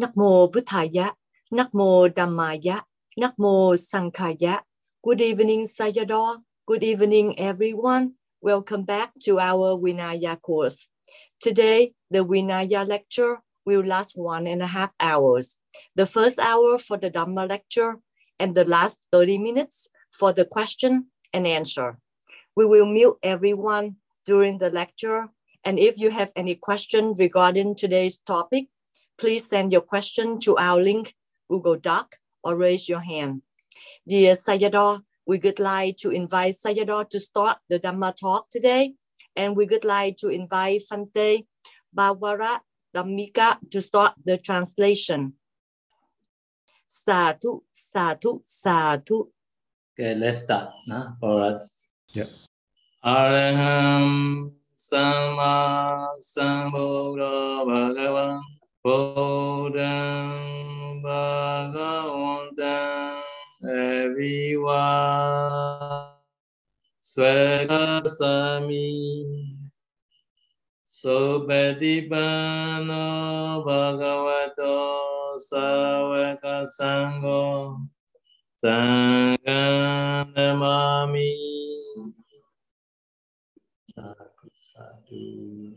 Nakmo Buddhaya, Nakmo Dhammaya, Nakmo Sankhaya. Good evening, Sayadaw. Good evening, everyone. Welcome back to our Vinaya course. Today, the Vinaya lecture will last one and a half hours. The first hour for the Dhamma lecture and the last 30 minutes for the question and answer. We will mute everyone during the lecture. And if you have any question regarding today's topic, please send your question to our link Google Doc or raise your hand. Dear Sayadaw, we would like to invite Sayadaw to start the Dhamma talk today. And we would like to invite Bhante Bawara Dhammika to start the translation. Sadhu, sadhu, sadhu. Okay, let's start. Nah, all right. Yep. Araham Sama Sambuddha Bhagavan Bodang Bhagavantang Eviva Swegasami Subhadipano Bhagavato Savaka Sangho Sangha Namami Sadhu Sadhu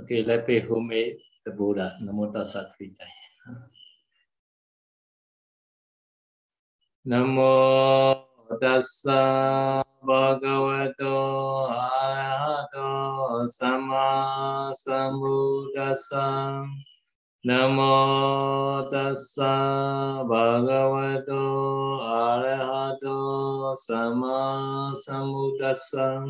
Okay, let's pay homage the Buddha. Namo tassa three times. Namo tassa bhagavato arahato sama sambuddhassa. Namo tassa bhagavato arahato sama sambuddhassa.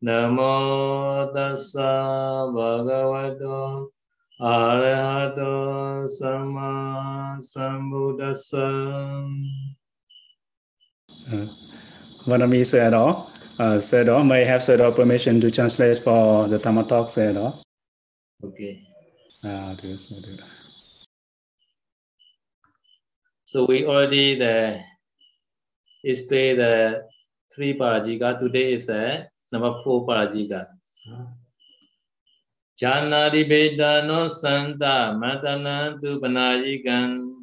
Namo tassa bhagavato arahato sama sambuddhassa. Uh, Vanami Sayadaw. Uh, Sayadaw, may I have Sayadaw permission to translate for the Dhamma talk, Sayadaw? Okay. Ah, do sadhu. So we already the display the three parajika. Today is the number four parajika. Janadi Vedano Santa Matana Tu Panayikan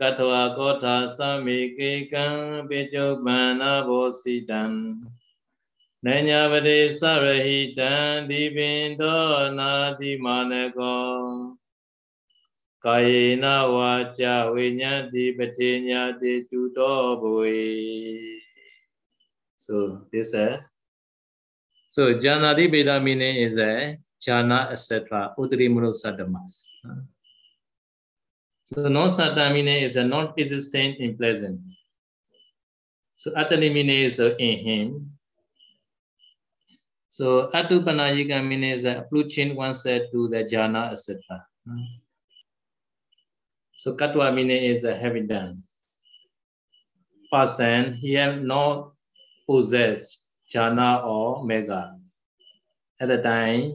Katwa Kotha Samikekan Pechobana Bositan Nanyavade Sarahitan Dibindo Nadi Manako Kayena Vacha Vinyati Patinyati Chuto Bhoi So this is so Janadi Veda meaning is a jhana etc. Uttari Sadhamas. So non satta meaning is a non-existent in present. So atani meaning is a in him. So atupanayika meaning is a approaching oneself to the jhana etc. So katwa meaning is a having done. Person, he have not possessed jhana or mega. At the time,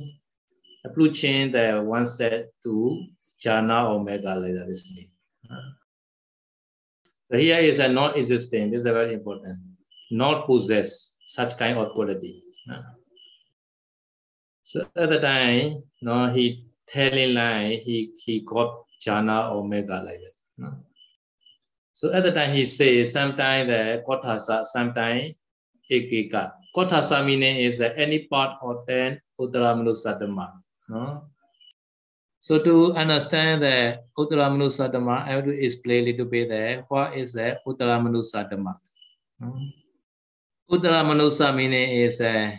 approaching the oneself to jhana or mega like that is me. So here is a non-existent, this is very important. Not possess such kind of quality. So at the time, no, he telling lie, he, he got jhana or mega like that. So at the time he says, sometimes the kotasa, sometimes ekika. Meaning is uh, any part of ten uttara manusadama. No? So to understand the uttara manusadama, I have to explain a little bit there. What is the uttara manusadama? No? Uttara manusa meaning is uh,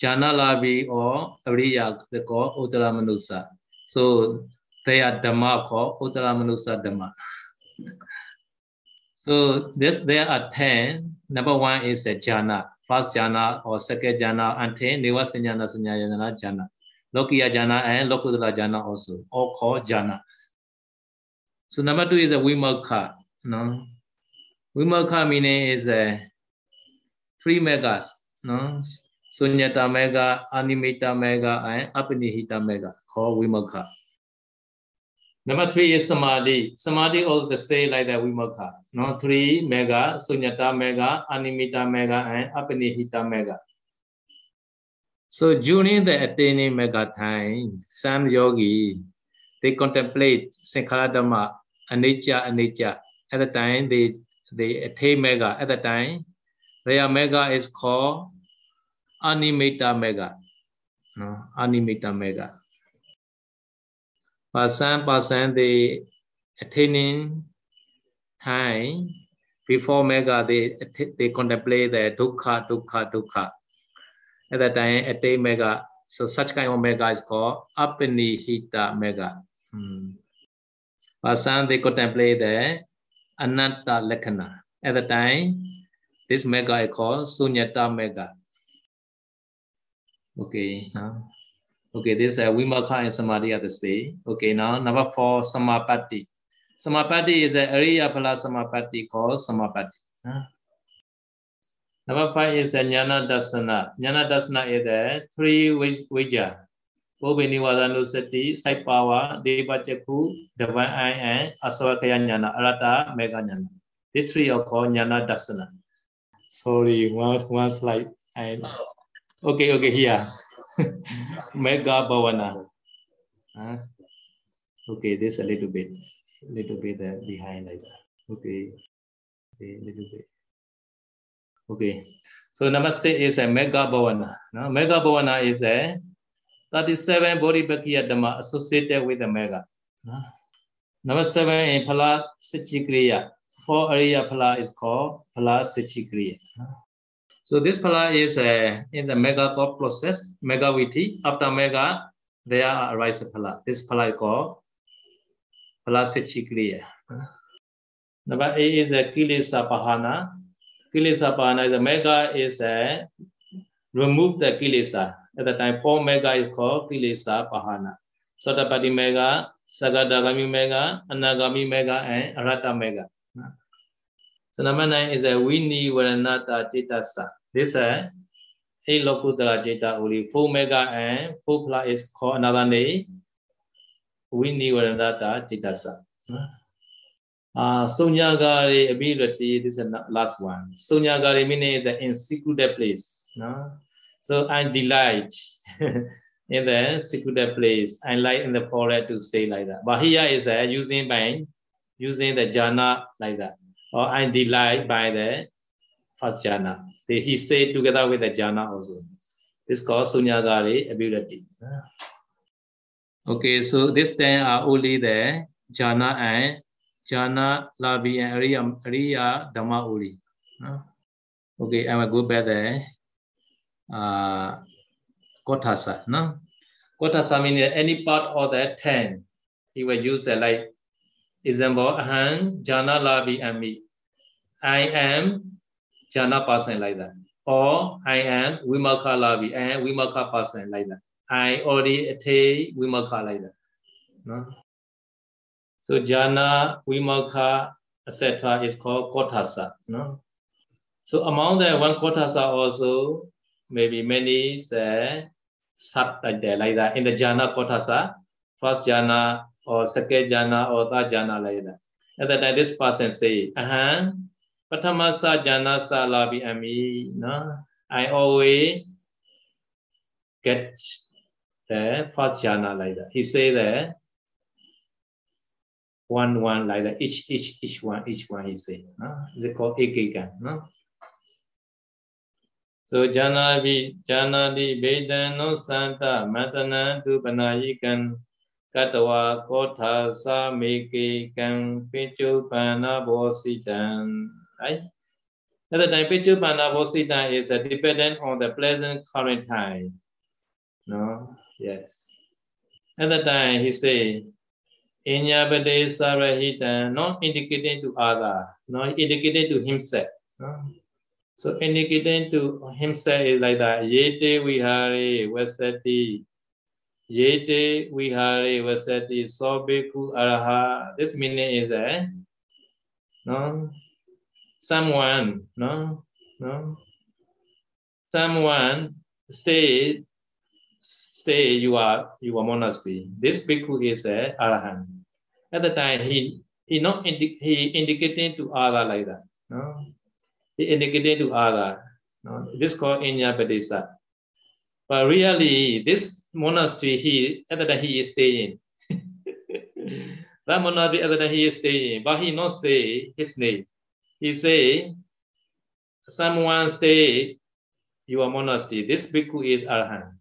Janalabi or Ariya, they call Uttara Manusa. So they are Dhamma called Uttara Manusa Dhamma. So this, there are 10. Number one is a jhana, first jhana or second jhana, and 10 Neva Sanyana Sanyayana jhana. Lokiya jhana and Lokutara jhana also, all called jhana. So number two is a Vimalkha. No? Vimalkha meaning is a three megas. No? Sunyata mega, animita mega, and apanihita mega, called Vimalkha. Number three is samadhi. Samadhi also the same like that vimukha. No, three mega, sunyata mega, animita mega, and apanihita mega. So during the attaining mega time, some yogi, they contemplate Sankhara Dhamma, Anicca, Anicca. At the time, they, they attain mega. At the time, their mega is called Animita mega. No, Animita mega. For some person, they attaining time before mega, they they contemplate the dukkha, dukkha, dukkha. At that time, attain mega. So such kind of mega is called apanihita mega. Hmm. For some, they contemplate the anatta lakkhana. At the time, this mega is called sunyata mega. Okay, now. Okay, this is uh, Vimakha and Samadhi at the stage. Okay, now number four, Samapatti. Samapatti is an area plus Samapatti called Samapatti. Huh? Number five is uh, a Jnana Dasana. Jnana Dasana is the three Vijja. Bobini Vadanusati, Sai Power, Deva Chakku, Divine Eye, and Asavakaya Jnana, Arata, Mega Jnana. These three are called Jnana Dasana. Sorry, one, one slide. I, okay, okay, here. Mega Bhavana. Huh? Okay, this a little bit little bit uh, behind like that. Okay, okay, little bit. Okay, so six is a mega bhavana. No? Mega bhavana is a 37 bodhipakhiya dhamma associated with the mega. No? Number seven in phala sichikriya. Four area phala is called phala sichikriya. No? So this phala is uh, in the mega thought process, mega viti. After mega, there arise a phala. This phala is called Phalasichi Kriya. Number eight is a Kilesa Pahana. Kilesa Pahana is a mega is a remove the Kilesa. At the time, four mega is called Kilesa Pahana. Sotapati mega, Sagadagami mega, Anagami mega, and Arata mega. So number nine is that a Vini Varanata Chitasa. This is a eight Lokutara Jeta Uri. Four mega and four plus is called another name. Vinivaranata Chitasa. Uh, Sunyagari ability, this is the last one. Sunyagari meaning the in place. No? So I delight in the secluded place. I like in the forest to stay like that. But here is uh, using by using the jhana like that. Or I delight by the first jhana. He said together with the jhana also. This called Sunyagari ability. Okay, so this ten are only the jhana and jhana, labi, and ariya, ariya dhamma only. Okay, I will go back there. Uh, kotasa, no? Kotasa means any part of the ten. He will use uh, like example, aham, jhana, labi, and me. I am jhana person like that. Or I am vimakha I and vimakha person like that. I already attain vimakha like that. No? So jhana, vimakha, etc. is called kotasa. No? So among the one kotasa also, maybe many say sat like that, like that. In the jhana kotasa, first jhana or second jhana or third jhana like that. At that time, this person say, uh-huh, ပထမစဉာဏစလာပြီးအမီနော် I always get the first jhana like that. He say that one one like that. Each each each one each one he say နော် is called ekika နော် so, jhana vi, jhana di vedan no santa, matana tu panayikan ကတဝါကောထာသာမေကေကံပိစ္ဆုပန္နဘောစိတံ Right? At the time, pichu pana is uh, dependent on the pleasant current time. No? Yes. At the time, he say, Inyabade Sarahita, not indicating to other, not indicating to himself. No? So indicating to himself is like that. Yete vihare vasati. Yete vihare vasati. Sobeku araha. This meaning is that eh? no? Someone, no? No? Someone stay stay you are you are monastery. This bhikkhu is a arahant. At the time, he he not indi- he indicating to other like that. No, he indicating to other. No, this called inya padesa. But really, this monastery, he at the time he is staying. that monastery at the time he is staying, but he not say his name. He say, someone stay your monastery. This bhikkhu is arahant.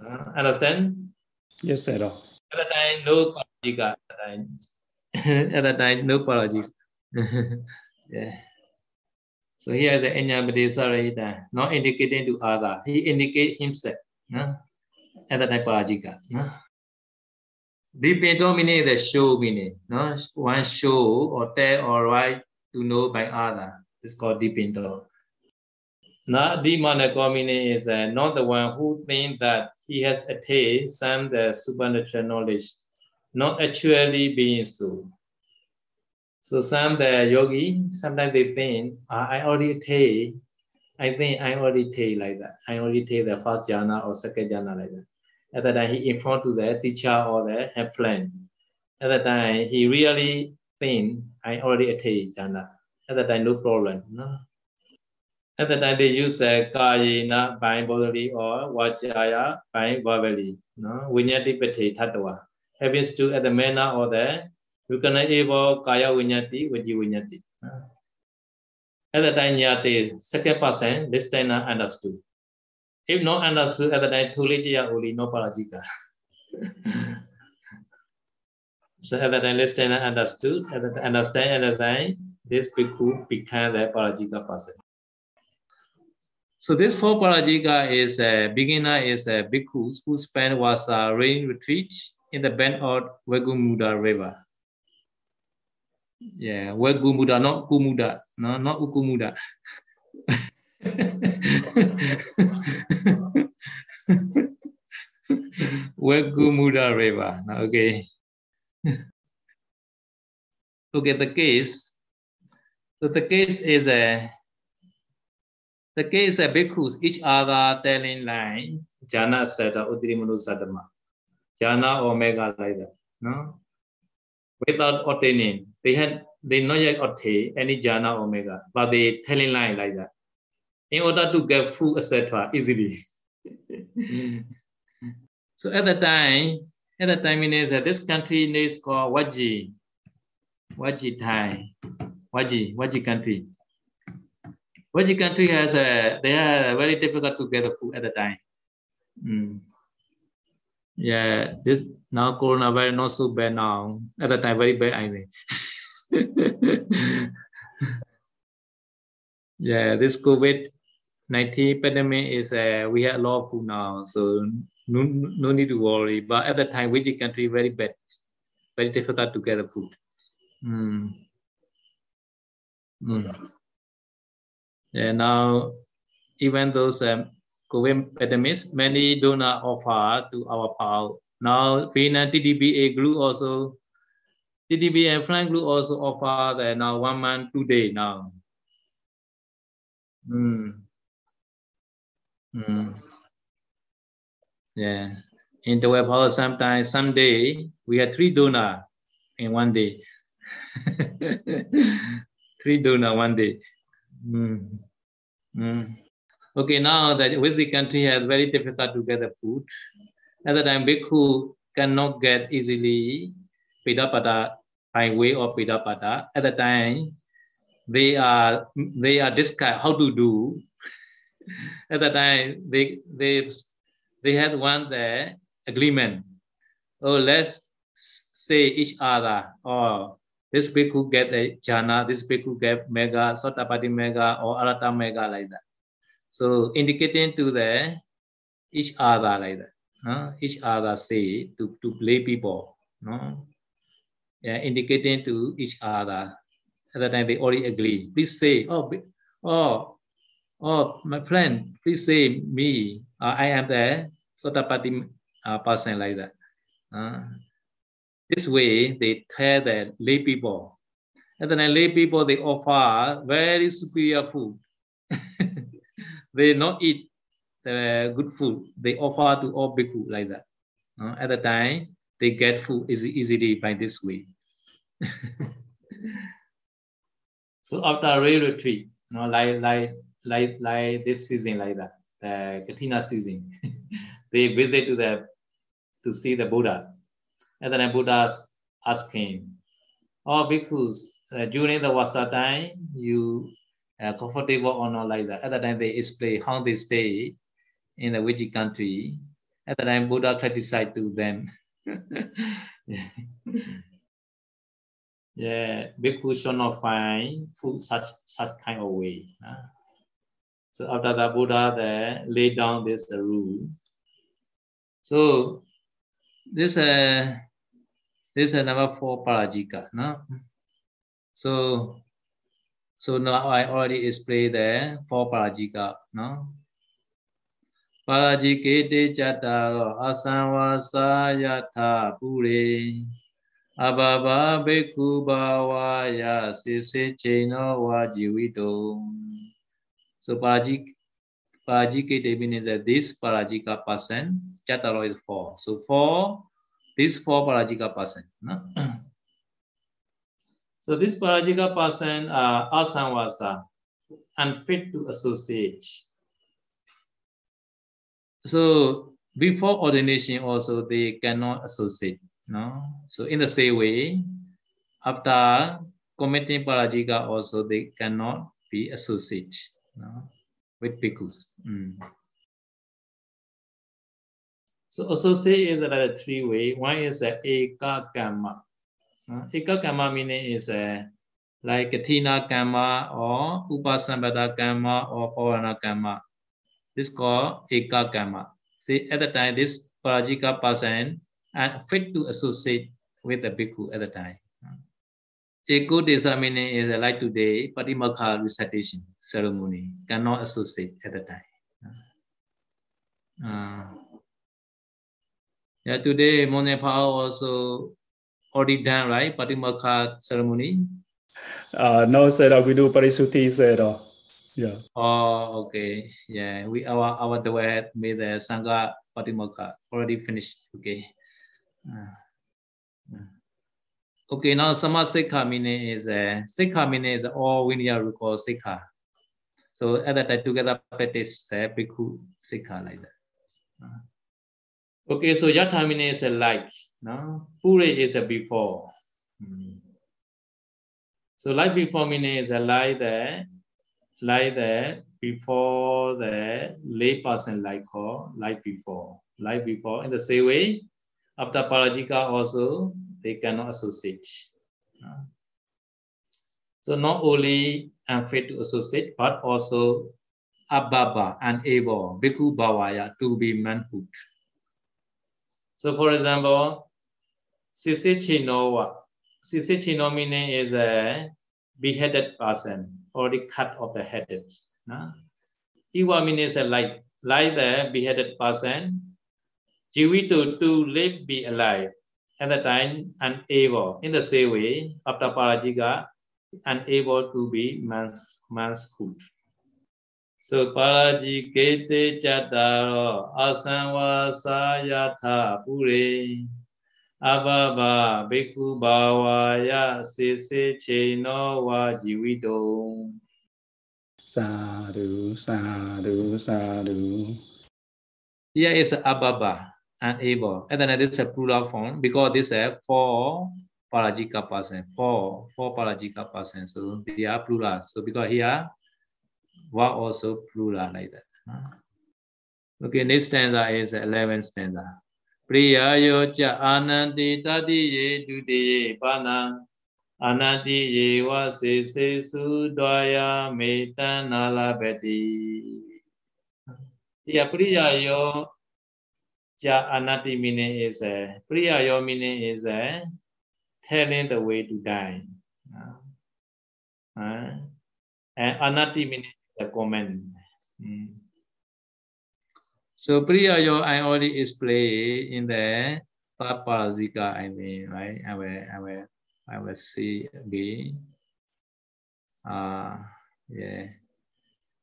Uh, understand? Yes, sir. At the time, no parajika. At the time, at the time no parajika. yeah. So here is an Anyampadesarita, not indicating to other. He indicate himself. No? At the time, parajika. No? Dipinto meaning the show meaning. No? One show or tell or write to know by other. It's called dipinto. Now, meaning is uh, not the one who thinks that he has attained some the supernatural knowledge, not actually being so. So some the yogi, sometimes they think, ah, I already attained, I think I already attained like that. I already attained the first jhana or second jhana like that. At that time, he informed to the teacher or the friend. At that time, he really think, I already attained jhana. At that time, no problem. No? At that time they use uh, kayena by bodily or vajaya by verbally. No? Vinyati pati tattva. Happens to at the manner or the recognizable kaya vinyati, vaji vinyati. No? At that time nyate, second person, this time understood. If not understood at the time, tulijaya only no parajika. so at the time, this time understood, at the understand at the time, this bhikkhu became the parajika person. So this four parajika is a beginner is a bhikkhus who spent was a rain retreat in the bend of Wegumuda river. Yeah, Wegumuda, not Kumuda, no, not Ukumuda. Wegumuda Reva. Okay. okay, the case. So the case is a the case of bhikkhus, each other telling line, jhana sada, udrimanu sadama. Jhana omega like that. No? Without attaining. They had they not yet obtained any jhana omega, but they telling line like that. In order to get food, etc. easily. so at the time, at the time means that this country is called Waji. Waji Thai. Waji, Waji country. Waji country has a, they are very difficult to get food at the time. Mm. Yeah, this now coronavirus not so bad now. At the time, very bad, I mean. yeah, this COVID 19 pandemic is uh, we have a lot of food now, so no, no need to worry. But at the time, which country very bad, very difficult to get the food. Mm. Mm. And now, even those um, COVID pandemics, many donor offer to our PAL. Now, Finland TDBA group also, TDBA Frank group also offer the now one month, two day now. Mm. Mm. Yeah. In the web hall, sometimes, someday, we have three donor in one day. three donor one day. Mm. Mm. Okay, now that with the country has very difficult to get the food. At the time, bhikkhu cannot get easily Pidapada by way of Pidapada. At the time, they are they are discussed how to do. At the time, they they they had one the agreement. Oh, let's say each other or this bhikkhu get a jhana, this bhikkhu get mega, sotapati mega, or arata mega like that. So indicating to the each other like that. No? Each other say to, to play people. No? Yeah, indicating to each other. At that time they already agree. Please say, oh, oh, oh, my friend, please say me. Uh, I am the sotapati uh, person like that. Uh, this way, they tell the lay people. And then the lay people, they offer very superior food. they not eat the good food. They offer to all people like that. Uh, at the time, they get food easy, easily by this way. so after a retreat, you know, like like like like this season like that, the Katina season. they visit to the to see the Buddha. And then the Buddha him, "Oh, bhikkhus, uh, during the Vasa time, you uh, comfortable or not like that?" At the time, they explain how they stay in the which country. At the time, Buddha criticized to them. yeah. yeah, bhikkhu should not find food such such kind of way. Uh. So after the Buddha then laid down this uh, rule. So this uh, this is number four parajika. No? So so now I already explained the four parajika. No? Parajikete chattaro asanvasa yatha pure abhava bhikkhu bhavaya sise cheno vajivitom so parajik parajikate that this parajika person chataro is four. So four this four parajika person no? so this parajika person are asamvasa unfit to associate. So before ordination also they cannot associate no? So in the same way after committing parajika also they cannot be associated no, with pickles. mm. so associate is there are three way one is a eka kamma uh, eka meaning is a like tina kamma or upasambata kamma or pawana kamma This called Eka See, at the time, this Parajika person and fit to associate with the bhikkhu at the time. Eko Desa meaning is like today, Patimakha recitation ceremony, cannot associate at the time. Uh, yeah, today Mone Pao also already done, right? Patimakha ceremony. Uh, no, sir, we do Parisuti, sir. Yeah. Oh, okay. Yeah, we our our duet with the Sangha Patimokkha already finished. Okay. Uh, uh. Okay, now Samasikha meaning is uh, Sikha meaning is all we need to recall Sikha. So at that time together practice uh, Bhikkhu Sikha like that. Uh. Okay, so Yatha meaning is a like. No? Puri is a before. Hmm. So like before meaning is a like that like that before the lay person like call like before like before in the same way after parajika also they cannot associate ah. so not only unfit to associate but also ababa unable bhikkhu bhavaya to be manhood so for example sisichinowa sisichino meaning is a beheaded person already cut off the head. No? Ah. Iwa means like, like the beheaded person. Jivitu to live, be alive. at the time unable, in the same way, Aptaparajiga, unable to be manhood. So parajikete chataro asanvasayatha pure abhava bhikkhu bhavaya sese cheno vajivido. Sadhu, sadhu, sadhu. Here is abhava and able. And then this is a plural form because this is for parajika person, for for parajika person. So they are plural. So because here were also plural like that. Okay, next stanza is 11 stanza. Priya yoja anandi tadiye dudiye bana anandi yewa se se su dvaya metana labati. Yeah, priya yo Ja anati meaning is a priya yo meaning is a telling the way to die. Uh, and anati meaning the comment. Mm. So priya yo I already explained in the zika I mean, right? I will, I will, I will see again. Uh, yeah.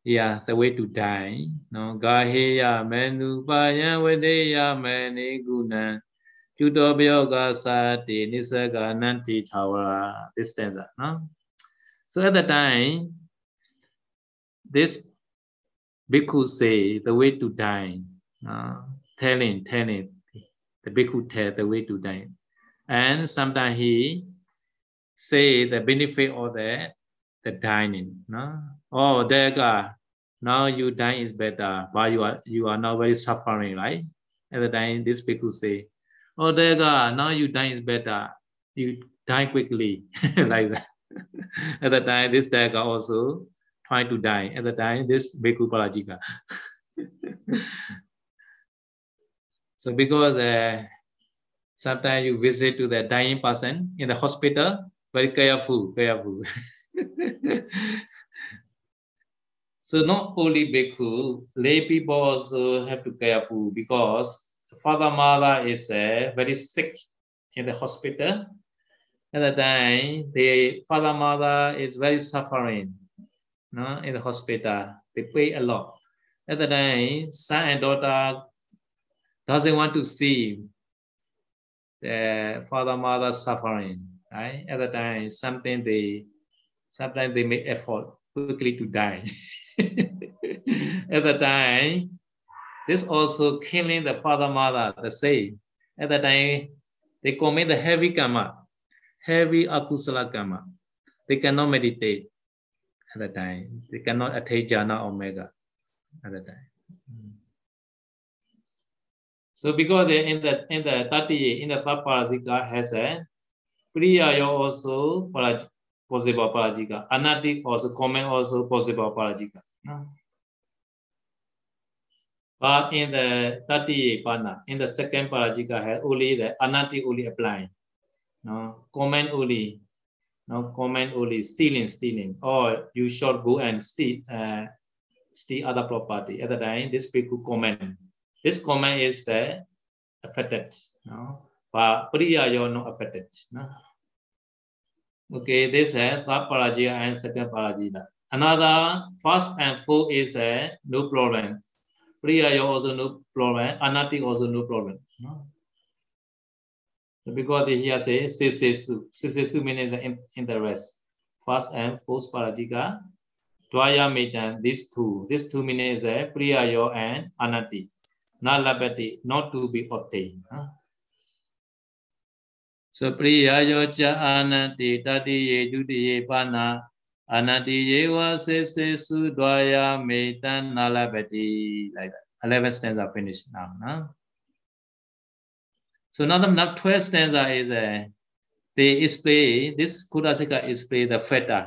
Yeah, the way to die. No, Gaheya menu payan vedeya meni guna. Judo byoga sati nisaga nanti thawara This stanza, no? So at the time, this bhikkhu say the way to die, no? telling, telling, the bhikkhu tell the way to die. And sometimes he say the benefit of the, the dining. No? Oh, there go. Now you die is better, but you are you are now very suffering, right? At the time, this bhikkhu say, Oh, there go. Now you die is better. You die quickly, like that. At the time, this Daga uh, also trying to die. At the time, this Bhikkhu Parajika. so because uh, sometimes you visit to the dying person in the hospital, very careful, careful. so not only bhikkhu, lay people also have to careful because father mother is uh, very sick in the hospital. At the time, the father mother is very suffering no, in the hospital. They pay a lot. At the time, son and daughter doesn't want to see the father mother suffering. Right? At the time, something they sometimes they make effort quickly to die. At the time, this also killing the father mother the same. At the time, they commit the heavy karma, heavy akusala karma. They cannot meditate at the time. They cannot attain jhana omega at the time. So because in the in the tati in the third has a priya also paraj, possible parajika. Anati also comment also possible parajika. No? But in the tati pana, in the second parajika has only the anati only applying. No comment only. No comment only stealing, stealing, or you should go and steal, uh, steal other property. At the time, this people comment this comment is uh, affected, no? but Priya you're not affected. No? Okay, this is third parajika and second parajika. Another first and fourth is a no problem. Priya also no problem. Anati also no problem. No? Because here say sisesu. Sisesu means in, in the rest. First and fourth parajika. Dwaya metan, these two. These two means uh, Priya and Anati. nalabati, not to be obtained. စပရိယယောချအာနတိတတိယေဒုတိယေပနာအာနတိယေဝဆေဆေစုဒွာယာမေတ္တနာလပတိလိုက်တာ11 stanza finish now နော် so now n u m b e 12 stanza is uh, a they display this kudasika is play the feta.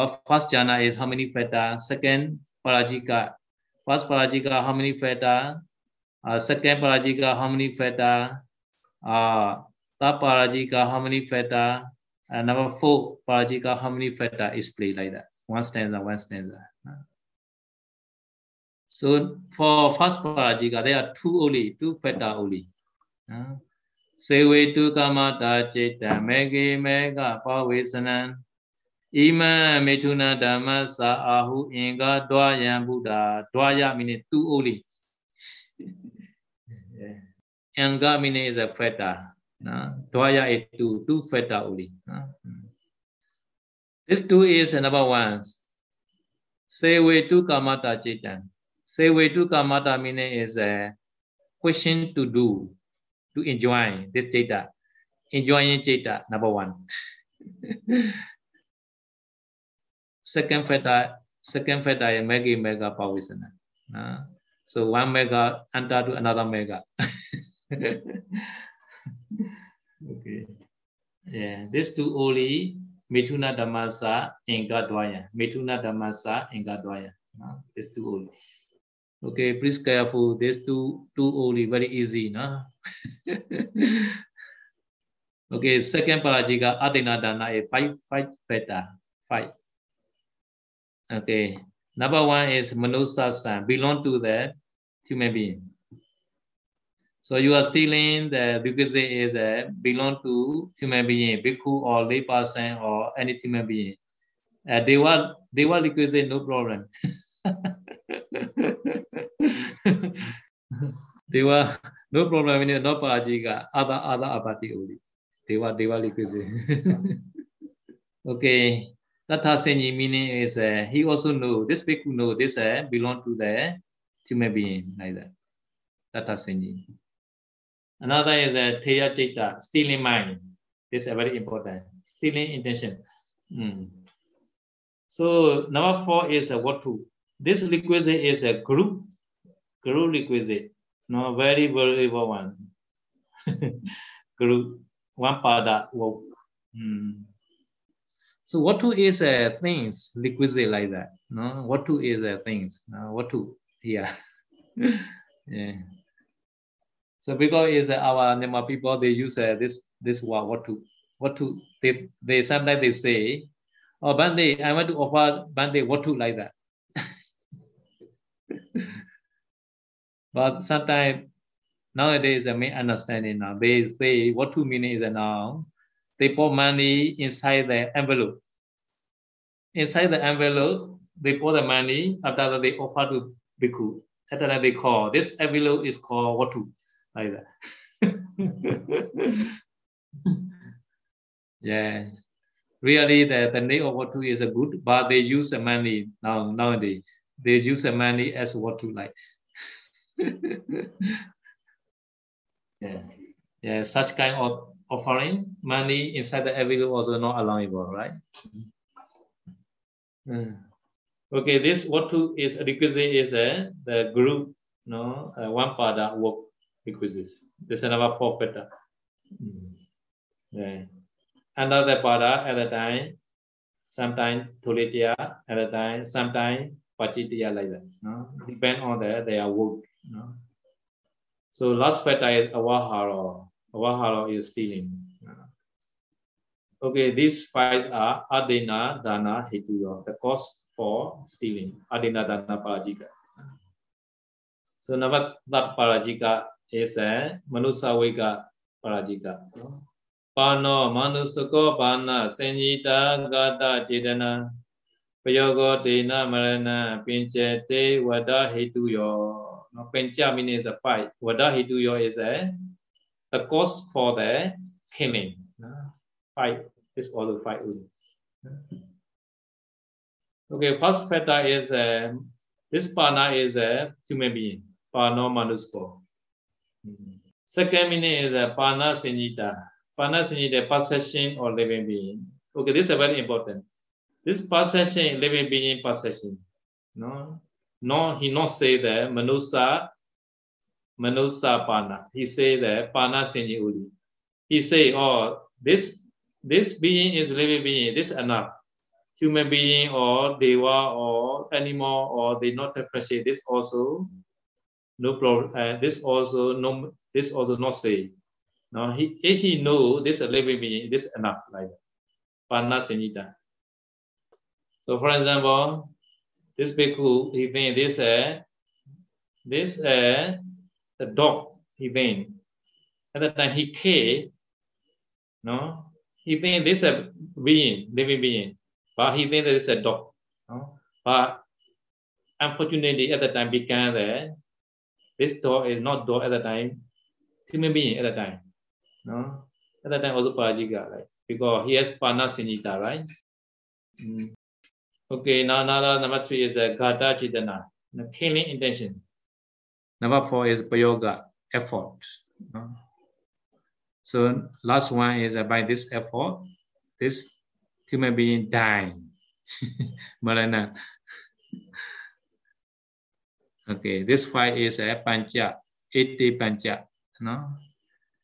of first jhana is how many feta? second parajika first parajika how many feta? uh, second parajika how many feta? uh, Third Parajika harmony feta. And number four Parajika harmony feta is played like that. One stanza, one stanza. So for first Parajika, there are two only, two feta only. Uh, Se we tu kama ta cheta mege mega pa vesanan. Ima metuna dhamma sa ahu inga dwayam buddha. Dwaya meaning two only. Anga meaning is a feta. Dwaya is two, two feta only. No? This two is number one. Sewe tu kamata chitan. Sewe tu kamata meaning is a question to do, to enjoy this data. Enjoying data, number one. second feta, second feta is mega mega pavisana. No? So one mega enter to another mega. okay. Yeah, this two only Mithuna Dhammasa Ingadvaya. Mithuna Dhammasa Ingadvaya. No? This two only. Okay, please careful. This two two only very easy, no? okay, second parajika Adina Dana is five five theta. Five. Okay. Number one is Manusa San, belong to the human being. So you are stealing the because it is a belong to human being, bhikkhu or lay person or any human being. Uh, they were they were requisite, no problem. they were no problem in no parajika, other other abati only. They were they were requisite. okay. Tata Senji meaning is uh, he also know this bhikkhu know this uh, belong to the human being like that. tata Senji. Another is a Teya Chitta, stealing mind. This is very important. Stealing intention. Mm. So number four is a what to. This requisite is a group, group requisite. No, very valuable one. group, one pada work. Mm. So what to is a things requisite like that. No, what to is a things. No, what to yeah. yeah. So because is our Myanmar people they use uh, this this word what to what to they they sometimes they say, oh Bande, I want to offer Bande what to like that. but sometimes nowadays I may understanding now. They say what to mean is a noun. They put money inside the envelope. Inside the envelope, they put the money after that they offer to bhikkhu. After that they call this envelope is called what to that. yeah, really the, the name of Watu is a good, but they use the money now nowadays. They use the money as Watu like. yeah, yeah, such kind of offering money inside the envelope also not allowable, right? Mm. Okay, this Watu is requisite is the, the group, no, uh, one pada work requisites. This is another four factor. Mm. Yeah. Another pada at a time, sometimes tulitya at a time, sometimes pachitya like that. No? Depend on the, their work. No? So last factor is avahara. Avahara is stealing. Okay, these five are adena, dana, hituya, the cost for stealing. Adena, dana, parajika. So number that parajika is a manusavika parajika. Pano manusako pana senyita gata chetana payogo dena marana pinche te wada hituyo. No, pincha means a fight. Wada hituyo is a eh? the cause for the killing. Fight is also fight. Okay, first factor is a, this pana is a human being. Pano manusko. Second meaning is uh, pana sinita. Pana sinita, possession or living being. Okay, this is very important. This possession, living being possession. No, no, he not say that manusa, manusa pana. He say that pana sinji uli. He say, oh, this this being is living being. This enough. Human being or deva or animal or they not differentiate. This also no problem. Uh, this also no. This also not say. No, he if he know this living being, this enough like Pana Sinita. So for example, this bhikkhu, he think this uh, this uh, the dog he think. At the time he came, no, he think this a being, living being, but he think that it's a uh, dog. No? But unfortunately at the time began there, this door is not door at the time, human being at the time. No? At the time also Parajika, right? Because he has Pana Sinita, right? Mm. Okay, now another number three is a uh, Gata Chitana, the killing intention. Number four is Payoga, effort. No? So last one is uh, by this effort, this human being dying. Marana. Okay, this five is a pancha, 80 pancha. No?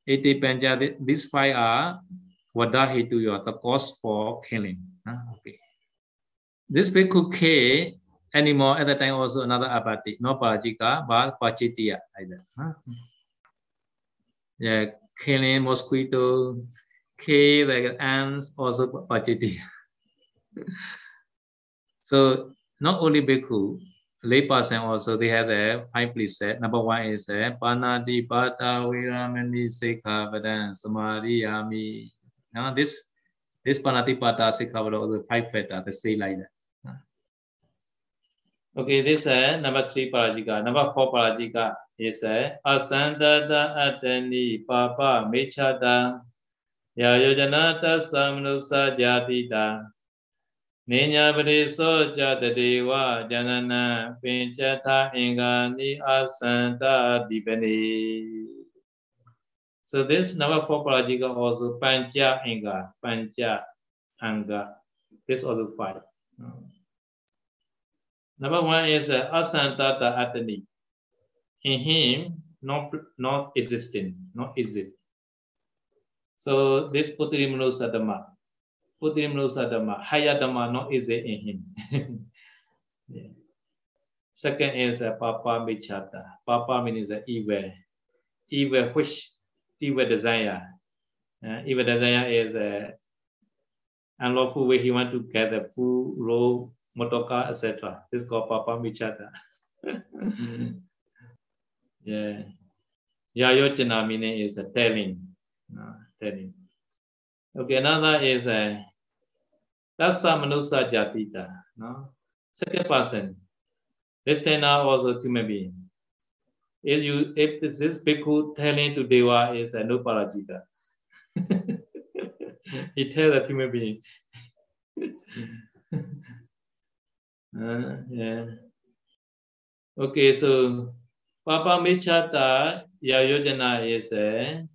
80 pancha, these five are vada hituya, the cause for killing. Okay. This bhikkhu K anymore at the time also another apati, no parajika, but pachitiya, like that. Huh? Yeah, killing mosquito, K like ants, also pachitiya. so not only bhikkhu, lay person also they have a five preset. Number one is a panati pata viramani sikha vadan samadhiyami. Now this this panati pata sikha vadan also five factor they stay like that. Okay, this is number three parajika. Number four parajika is uh, a asandata atani papa mechata ya yojanata samnusa jatita နေညာပရိသောကြတတေဝဇနနပင်ចထာအင်္ဂာနိအာသန္တဒီပနေ So this number four parajika also pancha inga pancha anga this also five number one is uh, asantata atani in him not not existing not exist so this putrimano sadama Putrimno Dhamma, higher Dhamma not easy in him. yeah. Second is a Papa Michata. Papa means uh, evil. Evil wish, evil desire. Uh, evil desire is a unlawful way he want to get the food, row, motoka, etc. This is called Papa Michata. yeah. Yayochana meaning is a telling. Uh, telling. Okay, another is uh, Tassa Manusa Jatita. No? Second person. Listener also human being. If you if this is bhikkhu telling to Deva is a uh, no parajita. he tell the human being. uh, yeah. Okay, so Papa Michata Yayojana is a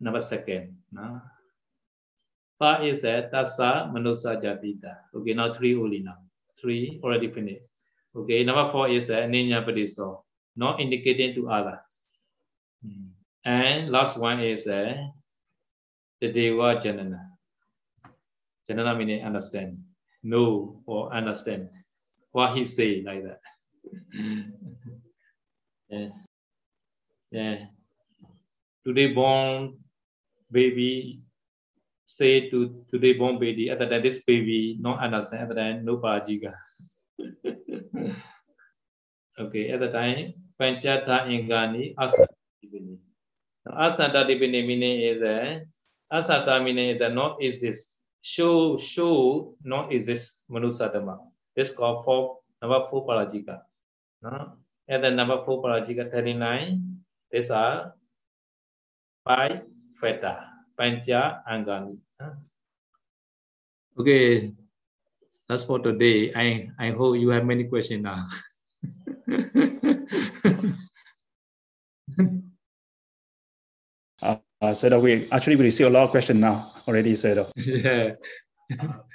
number second. No? What is a tassa manusa jatita. Okay, now three only now. Three already finished. Okay, number four is that ninya padiso, not indicating to Allah. Hmm. And last one is that the deva janana. Janana meaning understand, know or understand what he say like that. yeah. Yeah. Today born baby say to today born baby, other than this baby, not understand, other than no parajiga. okay, at the time, Panchata Ingani Asanta Dipini. Asanta Dipini meaning is a Asanta meaning is a not exist. Show show not exist Manusatama. This called for number four parajika. No? And the number four parajika 39, these are five feta. Pancha Angani. Okay, that's for today. I, I hope you have many questions now. uh, uh, so that we actually we receive a lot of questions now already, Sayadaw. Yeah.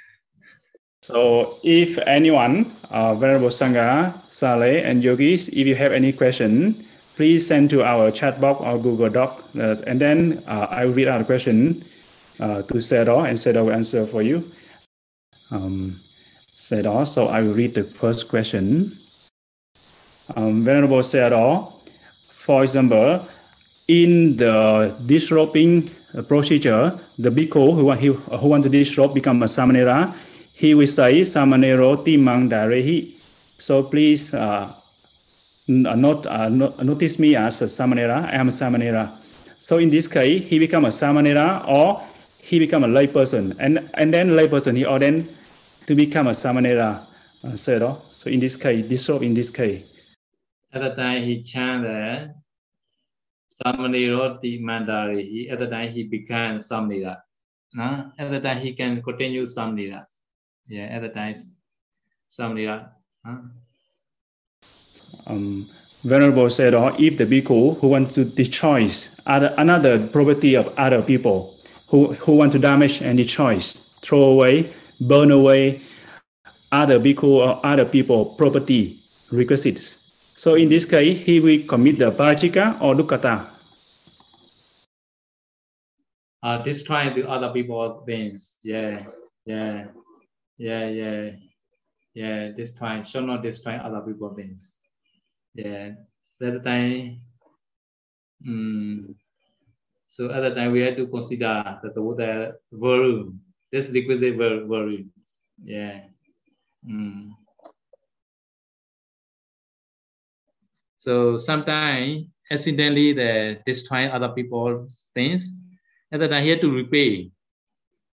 so if anyone, uh, Venerable Sangha, Saleh, and yogis, if you have any question, please send to our chat box or Google Doc, uh, and then uh, I will read out the question uh, to Sayadaw, and Sayadaw will answer for you. Um, Sayadaw, so I will read the first question. Um, Venerable Sayadaw, for example, in the disrobing procedure, the bhikkhu who, want, who want to disrobe become a samanera, he will say samanero timang darehi. So please uh, uh, not, uh, not, notice me as a samanera. I am a samanera. So in this case, he become a samanera or he become a layperson, and and then layperson he ordained to become a samanera. Uh, so, in this case, dissolve in this case. At the time he chanted Samanero Mandari, he at the time he became Samnira. No? At the time he can continue Samnira. Yeah, at the time Samnira. Huh? Um, Venerable said, or if the bhikkhu who want to destroy other, another property of other people, who, who want to damage and destroy, throw away, burn away other bhikkhu or other people property requisites. So in this case, he will commit the parajika or dukkata. Uh, the other people things. Yeah, yeah, yeah, yeah, yeah. Destroy, should not destroy other people things. Yeah, that time, um, so at that time we had to consider that the water volume, this requisite volume. Yeah. Mm. So sometimes accidentally they destroy other people's things. That time he had to repay,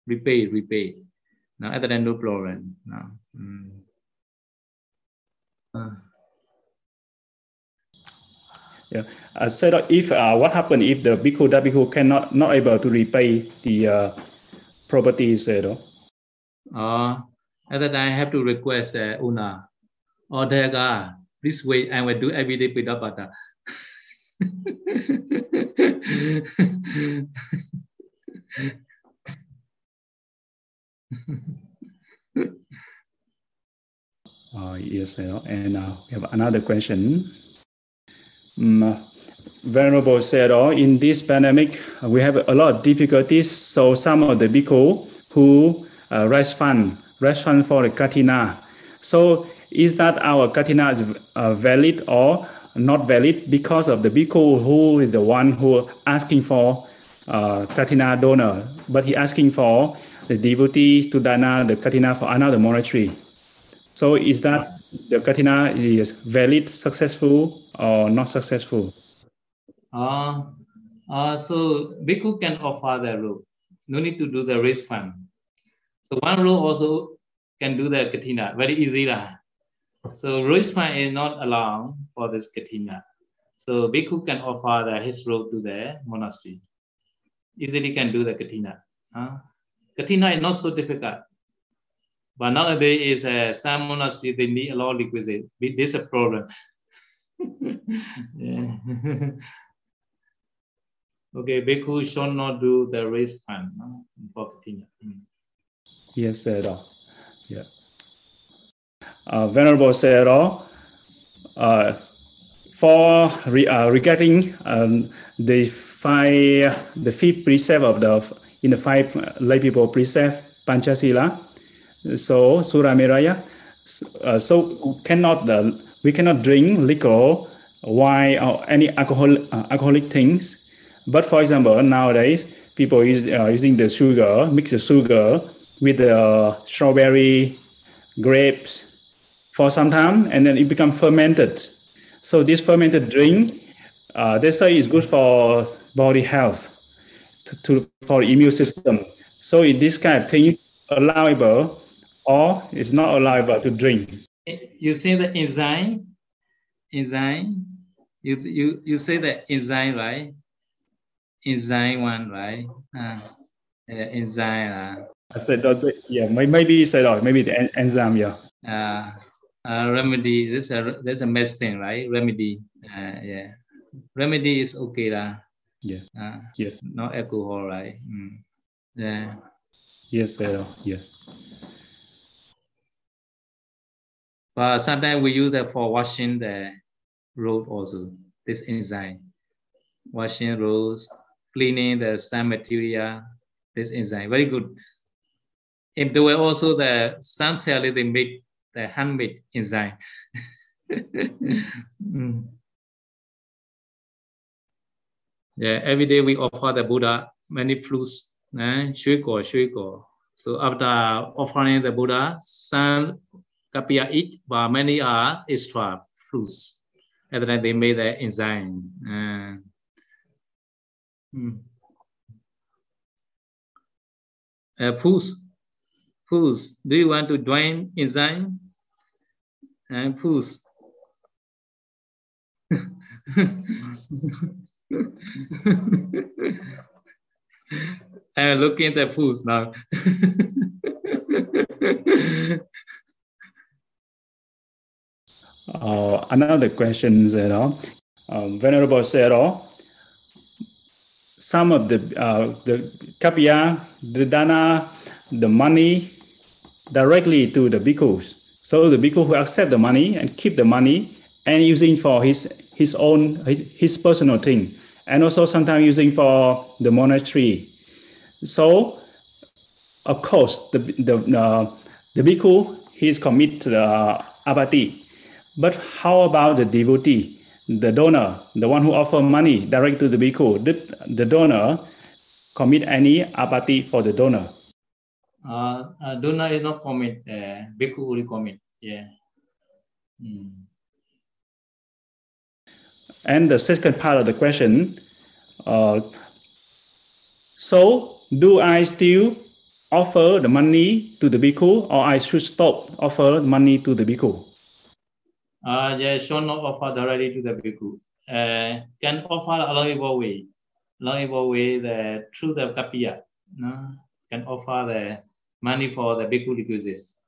repay, repay. Now that time no problem. No. Mm. Uh. Yeah. Uh, so if uh, what happened if the bhikkhu that bhikkhu cannot not able to repay the uh, properties, you know? Uh, at that time, I have to request uh, Una or Daga, this way I will do every day Pidapata. Uh, yes, and uh, we have another question. Um, Venerable said, oh, in this pandemic, we have a lot of difficulties. So some of the bhikkhu who uh, raise fund, raise fund for the katina. So is that our katina is uh, valid or not valid because of the bhikkhu who is the one who asking for uh, katina donor, but he asking for the devotees to dana the katina for another monastery. So is that the katina is valid, successful, or not successful? Uh, uh, so bhikkhu can offer the rule. No need to do the raise fund. So one rule also can do the katina, very easy. Lah. So raise fund is not allowed for this katina. So bhikkhu can offer the, his robe to the monastery. Easily can do the katina. Uh, katina is not so difficult. But nowadays is uh, some monastery they need a lot of requisite. This is a problem. okay, bhikkhu should not do the fund no, for. Mm. Yes, sir. Yeah. Uh, Venerable Sayadaw, uh, for re, uh, regarding um, the five, the fifth precept of the in the five lay people precept Panchasila, so Surameraya, uh, so cannot uh, we cannot drink liquor, wine, or any alcohol uh, alcoholic things. But for example, nowadays people use uh, using the sugar, mix the sugar with the strawberry, grapes for some time, and then it becomes fermented. So this fermented drink, uh, they say is good for body health, to, to for immune system. So in this kind of thing, allowable or it's not allowable to drink. You say the enzyme, enzyme. You you you say the enzyme right? Enzyme one right? Uh, enzyme. Uh. I said that, yeah, maybe you said oh, maybe the enzyme, yeah. Uh, uh, remedy, this a there's a medicine, right? Remedy, uh, yeah. Remedy is okay lah. Yeah. Uh, yes. Not alcohol, right? Mm. Yeah. Yes, sir. Yes. But sometimes we use it for washing the road also, this enzyme. Washing roads, cleaning the sand material, this enzyme. Very good. And there were also the some sellers they make the handmade enzyme. mm. Yeah, every day we offer the Buddha many fruits, eh? Shuiko, Shuiko. So after offering the Buddha, some Capia eat, but many are extra fruits. And then they made the enzyme. Uh, hmm. uh, fruits Fools, do you want to join enzyme? And uh, fools. I'm looking at the fools now. uh, another question, Sayadaw. Um, Venerable Sayadaw, some of the uh, the kapia, the dana, the money directly to the bhikkhus. So the bhikkhu who accept the money and keep the money and using for his his own his personal thing, and also sometimes using for the monastery. So, of course, the the uh, the bhikkhu he is committed to the abati. But how about the devotee, the donor, the one who offer money direct to the bhikkhu? Did the donor commit any abati for the donor? uh, uh, donor is not commit, uh, Bhikkhu only commit. Yeah. Mm. And the second part of the question, uh, so do I still offer the money to the bhikkhu or I should stop offer money to the bhikkhu? Uh, yeah, should not offer directly to the bhikkhu. Uh, can offer allowable way, allowable way the through the kapiya. No? Can offer the money for the bhikkhu requisites.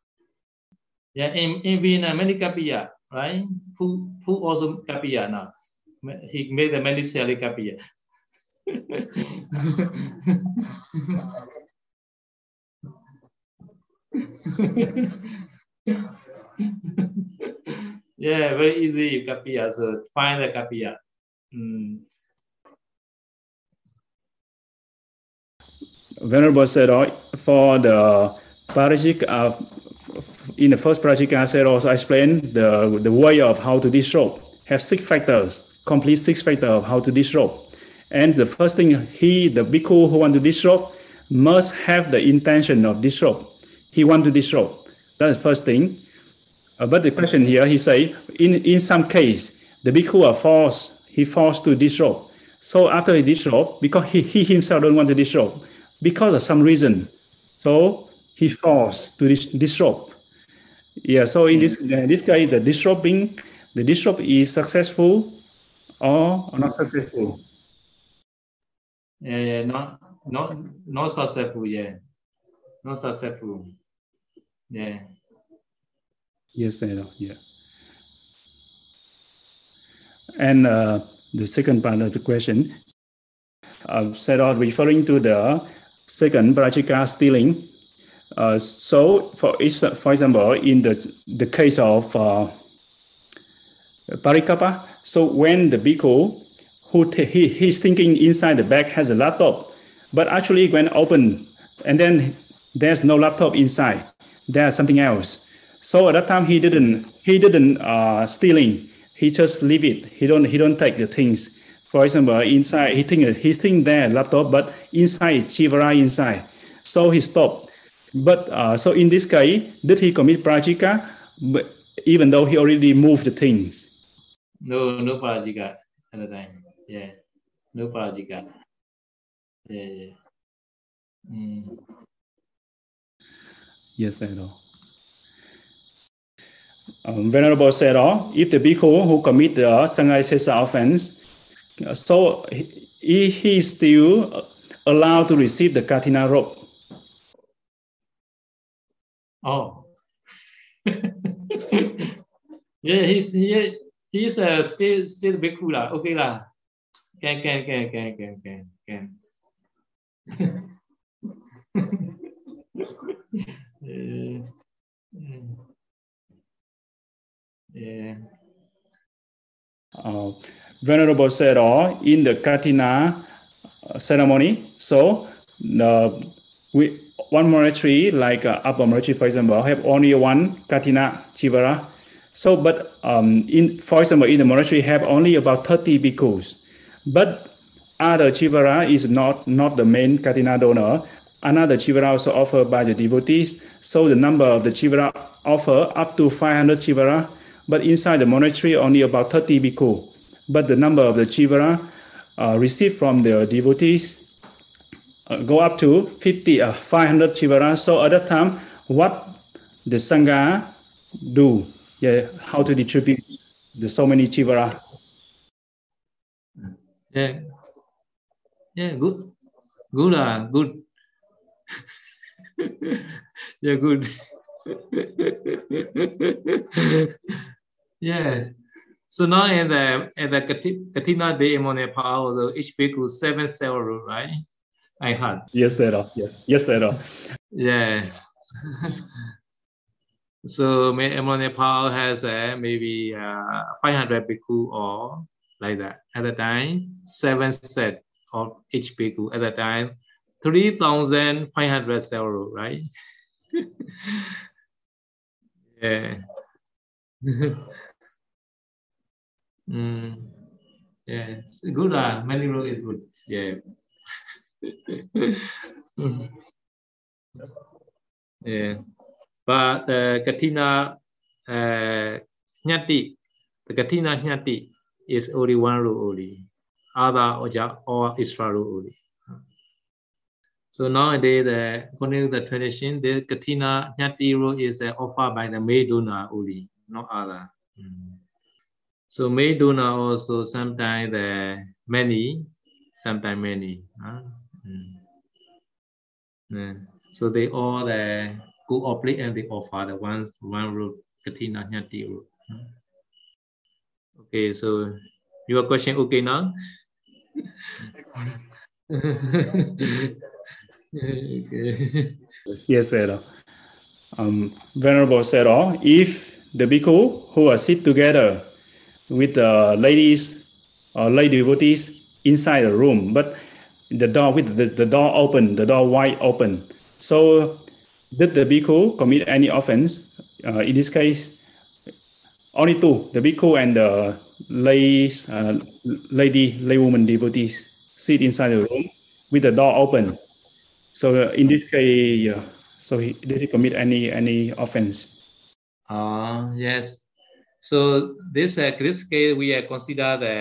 Yeah, in, in Vienna, many kapiya, right? Who who also kapiya now? He made the many selling kapiya. yeah, very easy kapiya. So find the kapiya. Mm. Venerable said, oh, for the Parajik, uh, in the first Parajik, I said also explain the, the way of how to disrobe. Have six factors, complete six factors of how to disrobe. And the first thing, he, the bhikkhu who want to disrobe, must have the intention of disrobe. He want to disrobe. That's the first thing. But the question here, he say, in, in some case, the bhikkhu are forced, he forced to disrobe. So after he disrobe, because he, he himself don't want to disrobe, because of some reason, so he forced to dis- disrobe. Yeah, so in this, in this case, the disrobing, the disrobe is successful or not successful. Yeah, yeah, not not not successful, yeah. Not successful. Yeah. Yes, know, yeah. And uh, the second part of the question, uh, said out referring to the second Parajika stealing. Uh, so, for for example, in the the case of uh, Parikapa, so when the bhikkhu who he, he's thinking inside the bag has a laptop, but actually when open and then there's no laptop inside, there's something else. So at that time he didn't he didn't uh, stealing. He just leave it. He don't he don't take the things. For example, inside he think he think there laptop, but inside chivara inside. So he stopped. But uh, so in this case, did he commit prajika? But even though he already moved the things. No, no prajika at the time. Yeah, no prajika. Yeah, yeah. Mm. Yes, I know. Um, Venerable said, oh, if the bhikkhu who commit the Sanghai offense, uh, so he, he is still allowed to receive the Kathina robe. Oh. yeah, he's he, he's uh, still still bhikkhu lah. Okay lah. Can can can can can can can. uh, yeah. Uh, Venerable said, oh, in the Katina uh, ceremony, so uh, we, one monastery, like uh, Upper Monastery, for example, have only one Katina Chivara. So, but um, in, for example, in the monastery have only about 30 bhikkhus. But other Chivara is not, not the main Katina donor. Another Chivara also offered by the devotees. So the number of the Chivara offer up to 500 Chivara but inside the monastery only about 30 bhikkhu. But the number of the chivara uh, received from the devotees uh, go up to 50, uh, 500 chivara. So at that time, what the sangha do? Yeah, how to distribute the so many chivara? Yeah, yeah, good, good, uh, good. yeah, good. yeah. So now in the in the Katina Day Emone Power, so each bhikkhu seven cell rule, right? I had. Yes, sir. Yes, yes, sir. yeah. so Emone Power has uh, maybe uh, 500 bhikkhu or like that. At the time, seven set of each bhikkhu. At the time, 3,500 cell rule, right? yeah. mm, yeah, good. Uh, many rule is good. Yeah. yeah. But the uh, Katina uh, Nyati, the Katina Nyati is only one rule only. Other or, or extra rule only. So nowadays, the, according to the tradition, the Katina Nyati rule is uh, offered by the maid donor only, not other. Mm. So may do donor also sometimes the many, sometimes many. Huh? Mm. Yeah. So they all the go oblique and they offer the one one root Katina Nyati root. Okay, so your question okay now? okay. Yes, sir. Um, Venerable said, oh, if the bhikkhu who are sit together with the ladies or lady devotees inside the room, but the door with the, the door open, the door wide open. So did the bhikkhu commit any offense? Uh, in this case, only two, the bhikkhu and the ladies, uh, lady, laywoman devotees sit inside the room with the door open. So uh, in this case, uh, so he, did he commit any any offense? Uh, yes. So this uh, this case we uh, consider the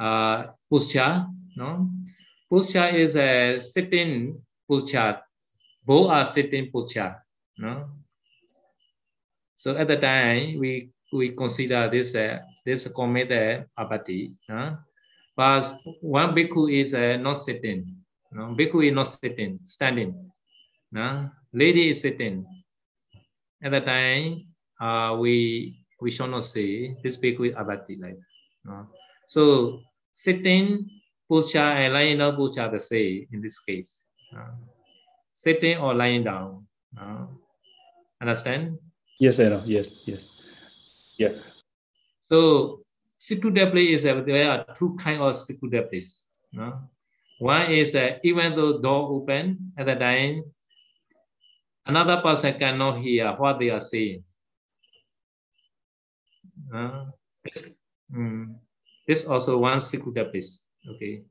uh, posture. No, posture is a sitting posture. Both are sitting posture. No. So at the time we we consider this uh, this commit uh, abati. No? But one bhikkhu is uh, not sitting. No, bhikkhu is not sitting, standing. No, lady is sitting. At the time, uh, we we shall not say this bhikkhu is abati like. No? So sitting posture and lying down are the same in this case. Sitting or lying down. No? Understand? Yes, sir. Yes, yes. Yeah. So Sikudapli is uh, there are two kind of Sikudaplis. No? One is that uh, even though door open at the time, another person cannot hear what they are saying. Uh, this, mm, this also one Sikudaplis. Okay.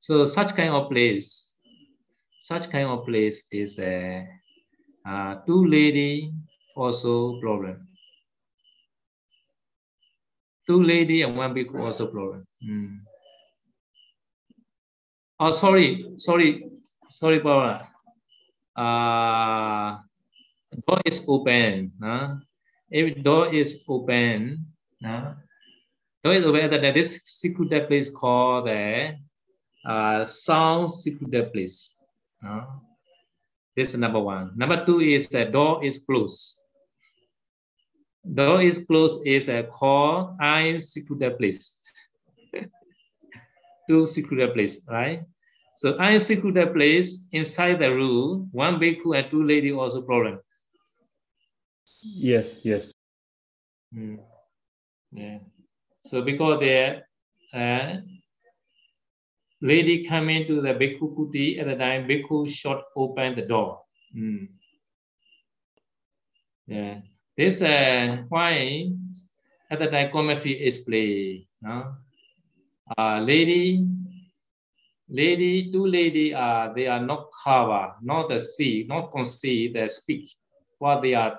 So such kind of place, such kind of place is a uh, uh, two lady also problem. Two lady and one big also problem. Mm. Oh, sorry, sorry, sorry, Paula. Uh, door is open. Huh? If door is open, huh? door is open, that this secret place called the uh, sound secret place. Huh? This is number one. Number two is the door is closed. Door is closed is a call I secret place. Two secret place, right? So I secret place inside the room, one bhikkhu and two lady also problem. Yes, yes. Mm. Yeah. So because the uh, lady come into the bhikkhu kuti at the time, bhikkhu shot open the door. Mm. Yeah. This uh, why at the time commentary is play. No? Uh, lady, lady, two lady uh, they are not cover, not the see, not conceive, they speak what they are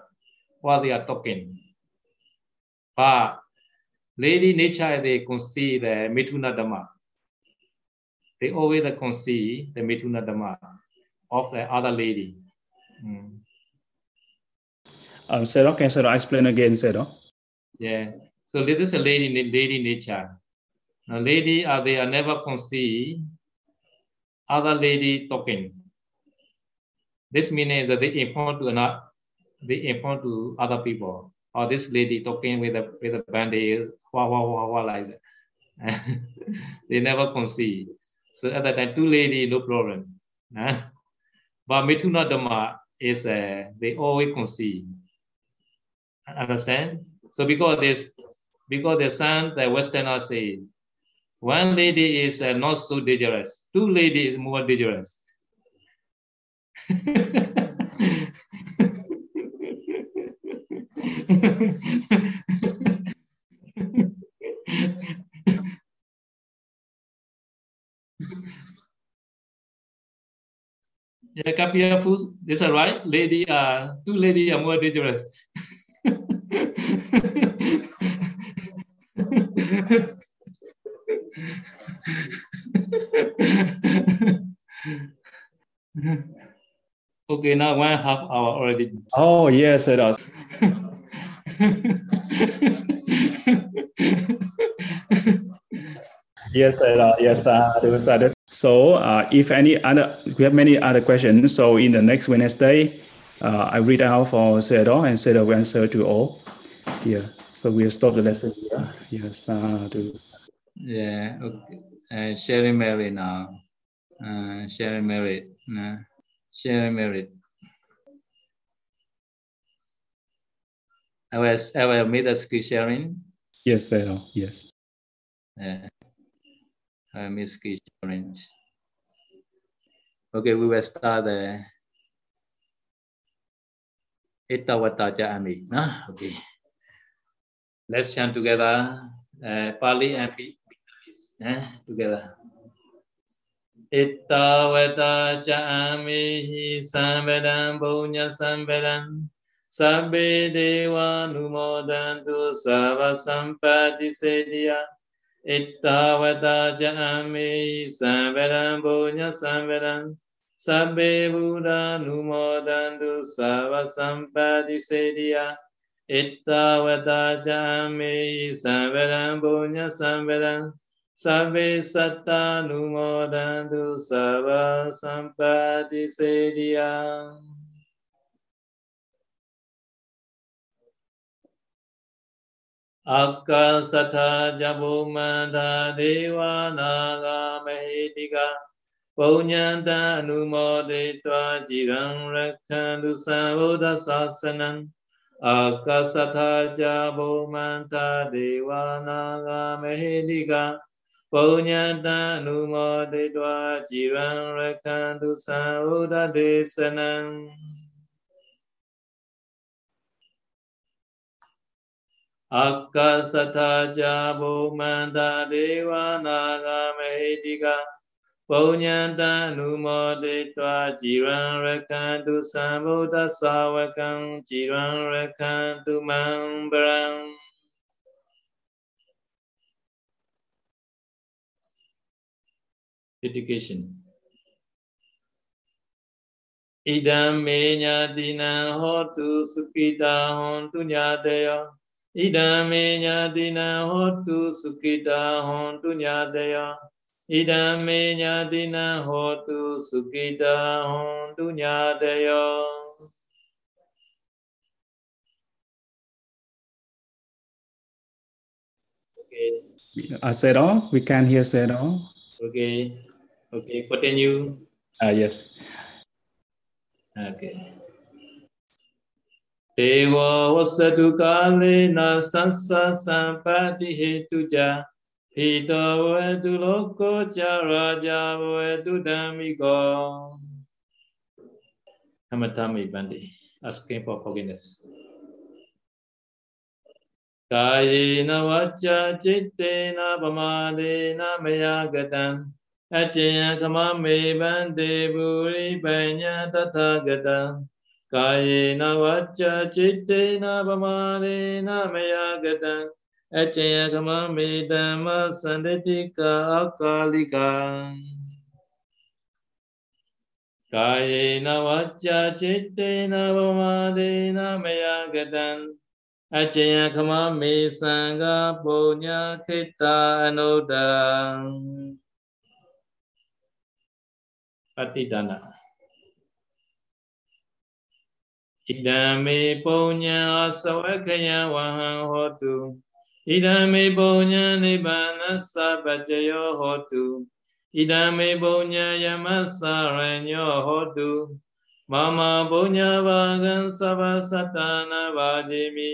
what they are talking. But lady nature they conceive the mituna dhamma. They always conceive the mituna dhamma of the other lady. Mm. Um, Sayadaw, can Sayadaw explain again, Sayadaw? Yeah. So this is a lady, lady nature. Now, lady, uh, they are never conceive other lady talking. This means that they inform to another, they inform to other people. Or this lady talking with a with a bandage, wah wah wah wah like that. they never conceive. So at that time, two lady, no problem. But Mithuna Dhamma is uh, they always conceive. Understand? So because this, because the son, the Westerner say, one lady is uh, not so dangerous, two lady is more dangerous. yeah, Kapia food, is that right? Lady, uh, two lady are more dangerous. okay, now one half hour already. Oh, yes, it does. Yes, does. Yes, uh. So uh, if any other, we have many other questions. So in the next Wednesday, uh, I read out for Sayadaw and Sayadaw will answer to all. Yeah. So we'll stop the lesson here. Yes. Uh. Yeah. Okay. Uh, sharing Mary now. Uh, sharing Mary. Uh, sharing Mary. I was I will make the screen sharing. Yes, I know. Yes. Yeah. I miss screen sharing. Okay, we will start the Itawataja Ami. Okay. Let's chant together. Uh, Pali and Vietnamese eh, together. Itta vata cha ami hi sambedam bhunya sambedam Sabbe Deva Numodantu Sava Sampati Sediya Ittavata Jami Samveram Punya Samveram Sabbe Buddha Numodantu Sava Sampati Sediya Ittavata Jami Samveram Punya Samveram Sabbe Satta Numodantu Sava Sampati Sediya Akasatha Jabumanda Deva Naga Mahitika Punyanta Anumoditva Jiran Rakhandu Sabuddha Sasanam Akasatha Jabumanta Deva Naga Mahitika Punyanta Anumoditva Jiran Rakhandu Sabuddha Desanam Akasata cha bồ man ta đế wa na ga me di ga Bồ nhân ta nu mô đế toa chỉ ran ra khan tu sa bồ ta sa wa khan chỉ ran ra khan tu mang brang Education. Idam me nya dinam hotu sukita hontu nya deyo ဣဒံမေညာတိနံဟောတုสุခိတာဟောတုညာတယဣဒံမေညာတိနံဟောတုสุခိတာဟောတုညာတယော Uh, Sero, we can hear Sero. Okay, okay, continue. Ah, uh, yes. Okay. एवा वसतु कालेन संसा सम्पति हेतु च हितो वतु लोको च राजा वतु धामिको Hamatami Bandi, asking for forgiveness. Kayena vacha chittena pamadena mayagatam Achaya kamame bande buri panya tathagatam Kayena vacha chittena pamarena mayagata Achaya kama medama sandetika akalika. Kayena vacha chittena pamarena mayagata Achaya kama me sangha punya kita anodam Patidana ဣဒံမေပုညံအသဝခယဝဟံဟောတုဣဒံမေပုညံနိဗ္ဗာနသဗ္ဗတယောဟောတုဣဒံမေပုညံယမသရညောဟောတုမမပုညဘာကံသဗ္ဗသတ္တနာဘာတိမိ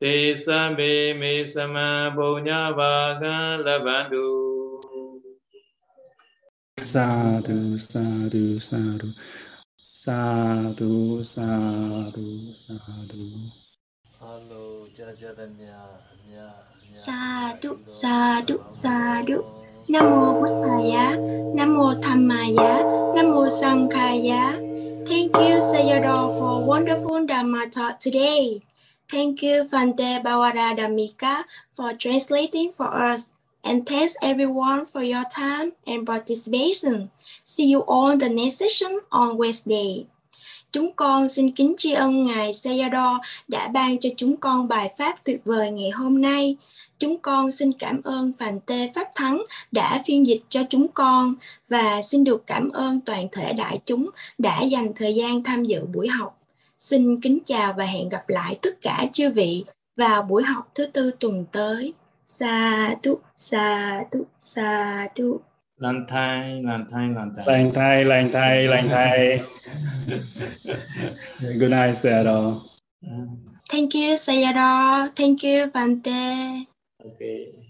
တေသဗ္ဗေမေသမပုညဘာကံလဗ္ဗန္တု sadhu sadhu sadhu Sadhu, sadhu, sadhu. Hello, Jajaranya. Sadhu, sadhu, sadhu. Nam mô Bụt Thaya, Nam mô Tham Maya, Nam mô Sankhaya. Thank you, Sayadaw, for wonderful Dhamma talk today. Thank you, Bhante Bawara Damika, for translating for us. And thanks everyone for your time and participation. See you on the next session on Wednesday. Chúng con xin kính tri ân Ngài Sayadaw đã ban cho chúng con bài pháp tuyệt vời ngày hôm nay. chúng con xin cảm ơn Phàn Tê Pháp Thắng đã phiên dịch cho chúng con và xin được cảm ơn toàn thể đại chúng đã dành thời gian tham dự buổi học. Xin kính chào và hẹn gặp lại tất cả chư vị vào buổi học thứ tư tuần tới. Sa tu, sa tu, sa tu. Lan thai, lan thai, lan thai. Lang thai, lang thai, lang thai. Good night, Sayadaw. Mm, Thank you, Sayadaw. Thank you, Tê. Okay.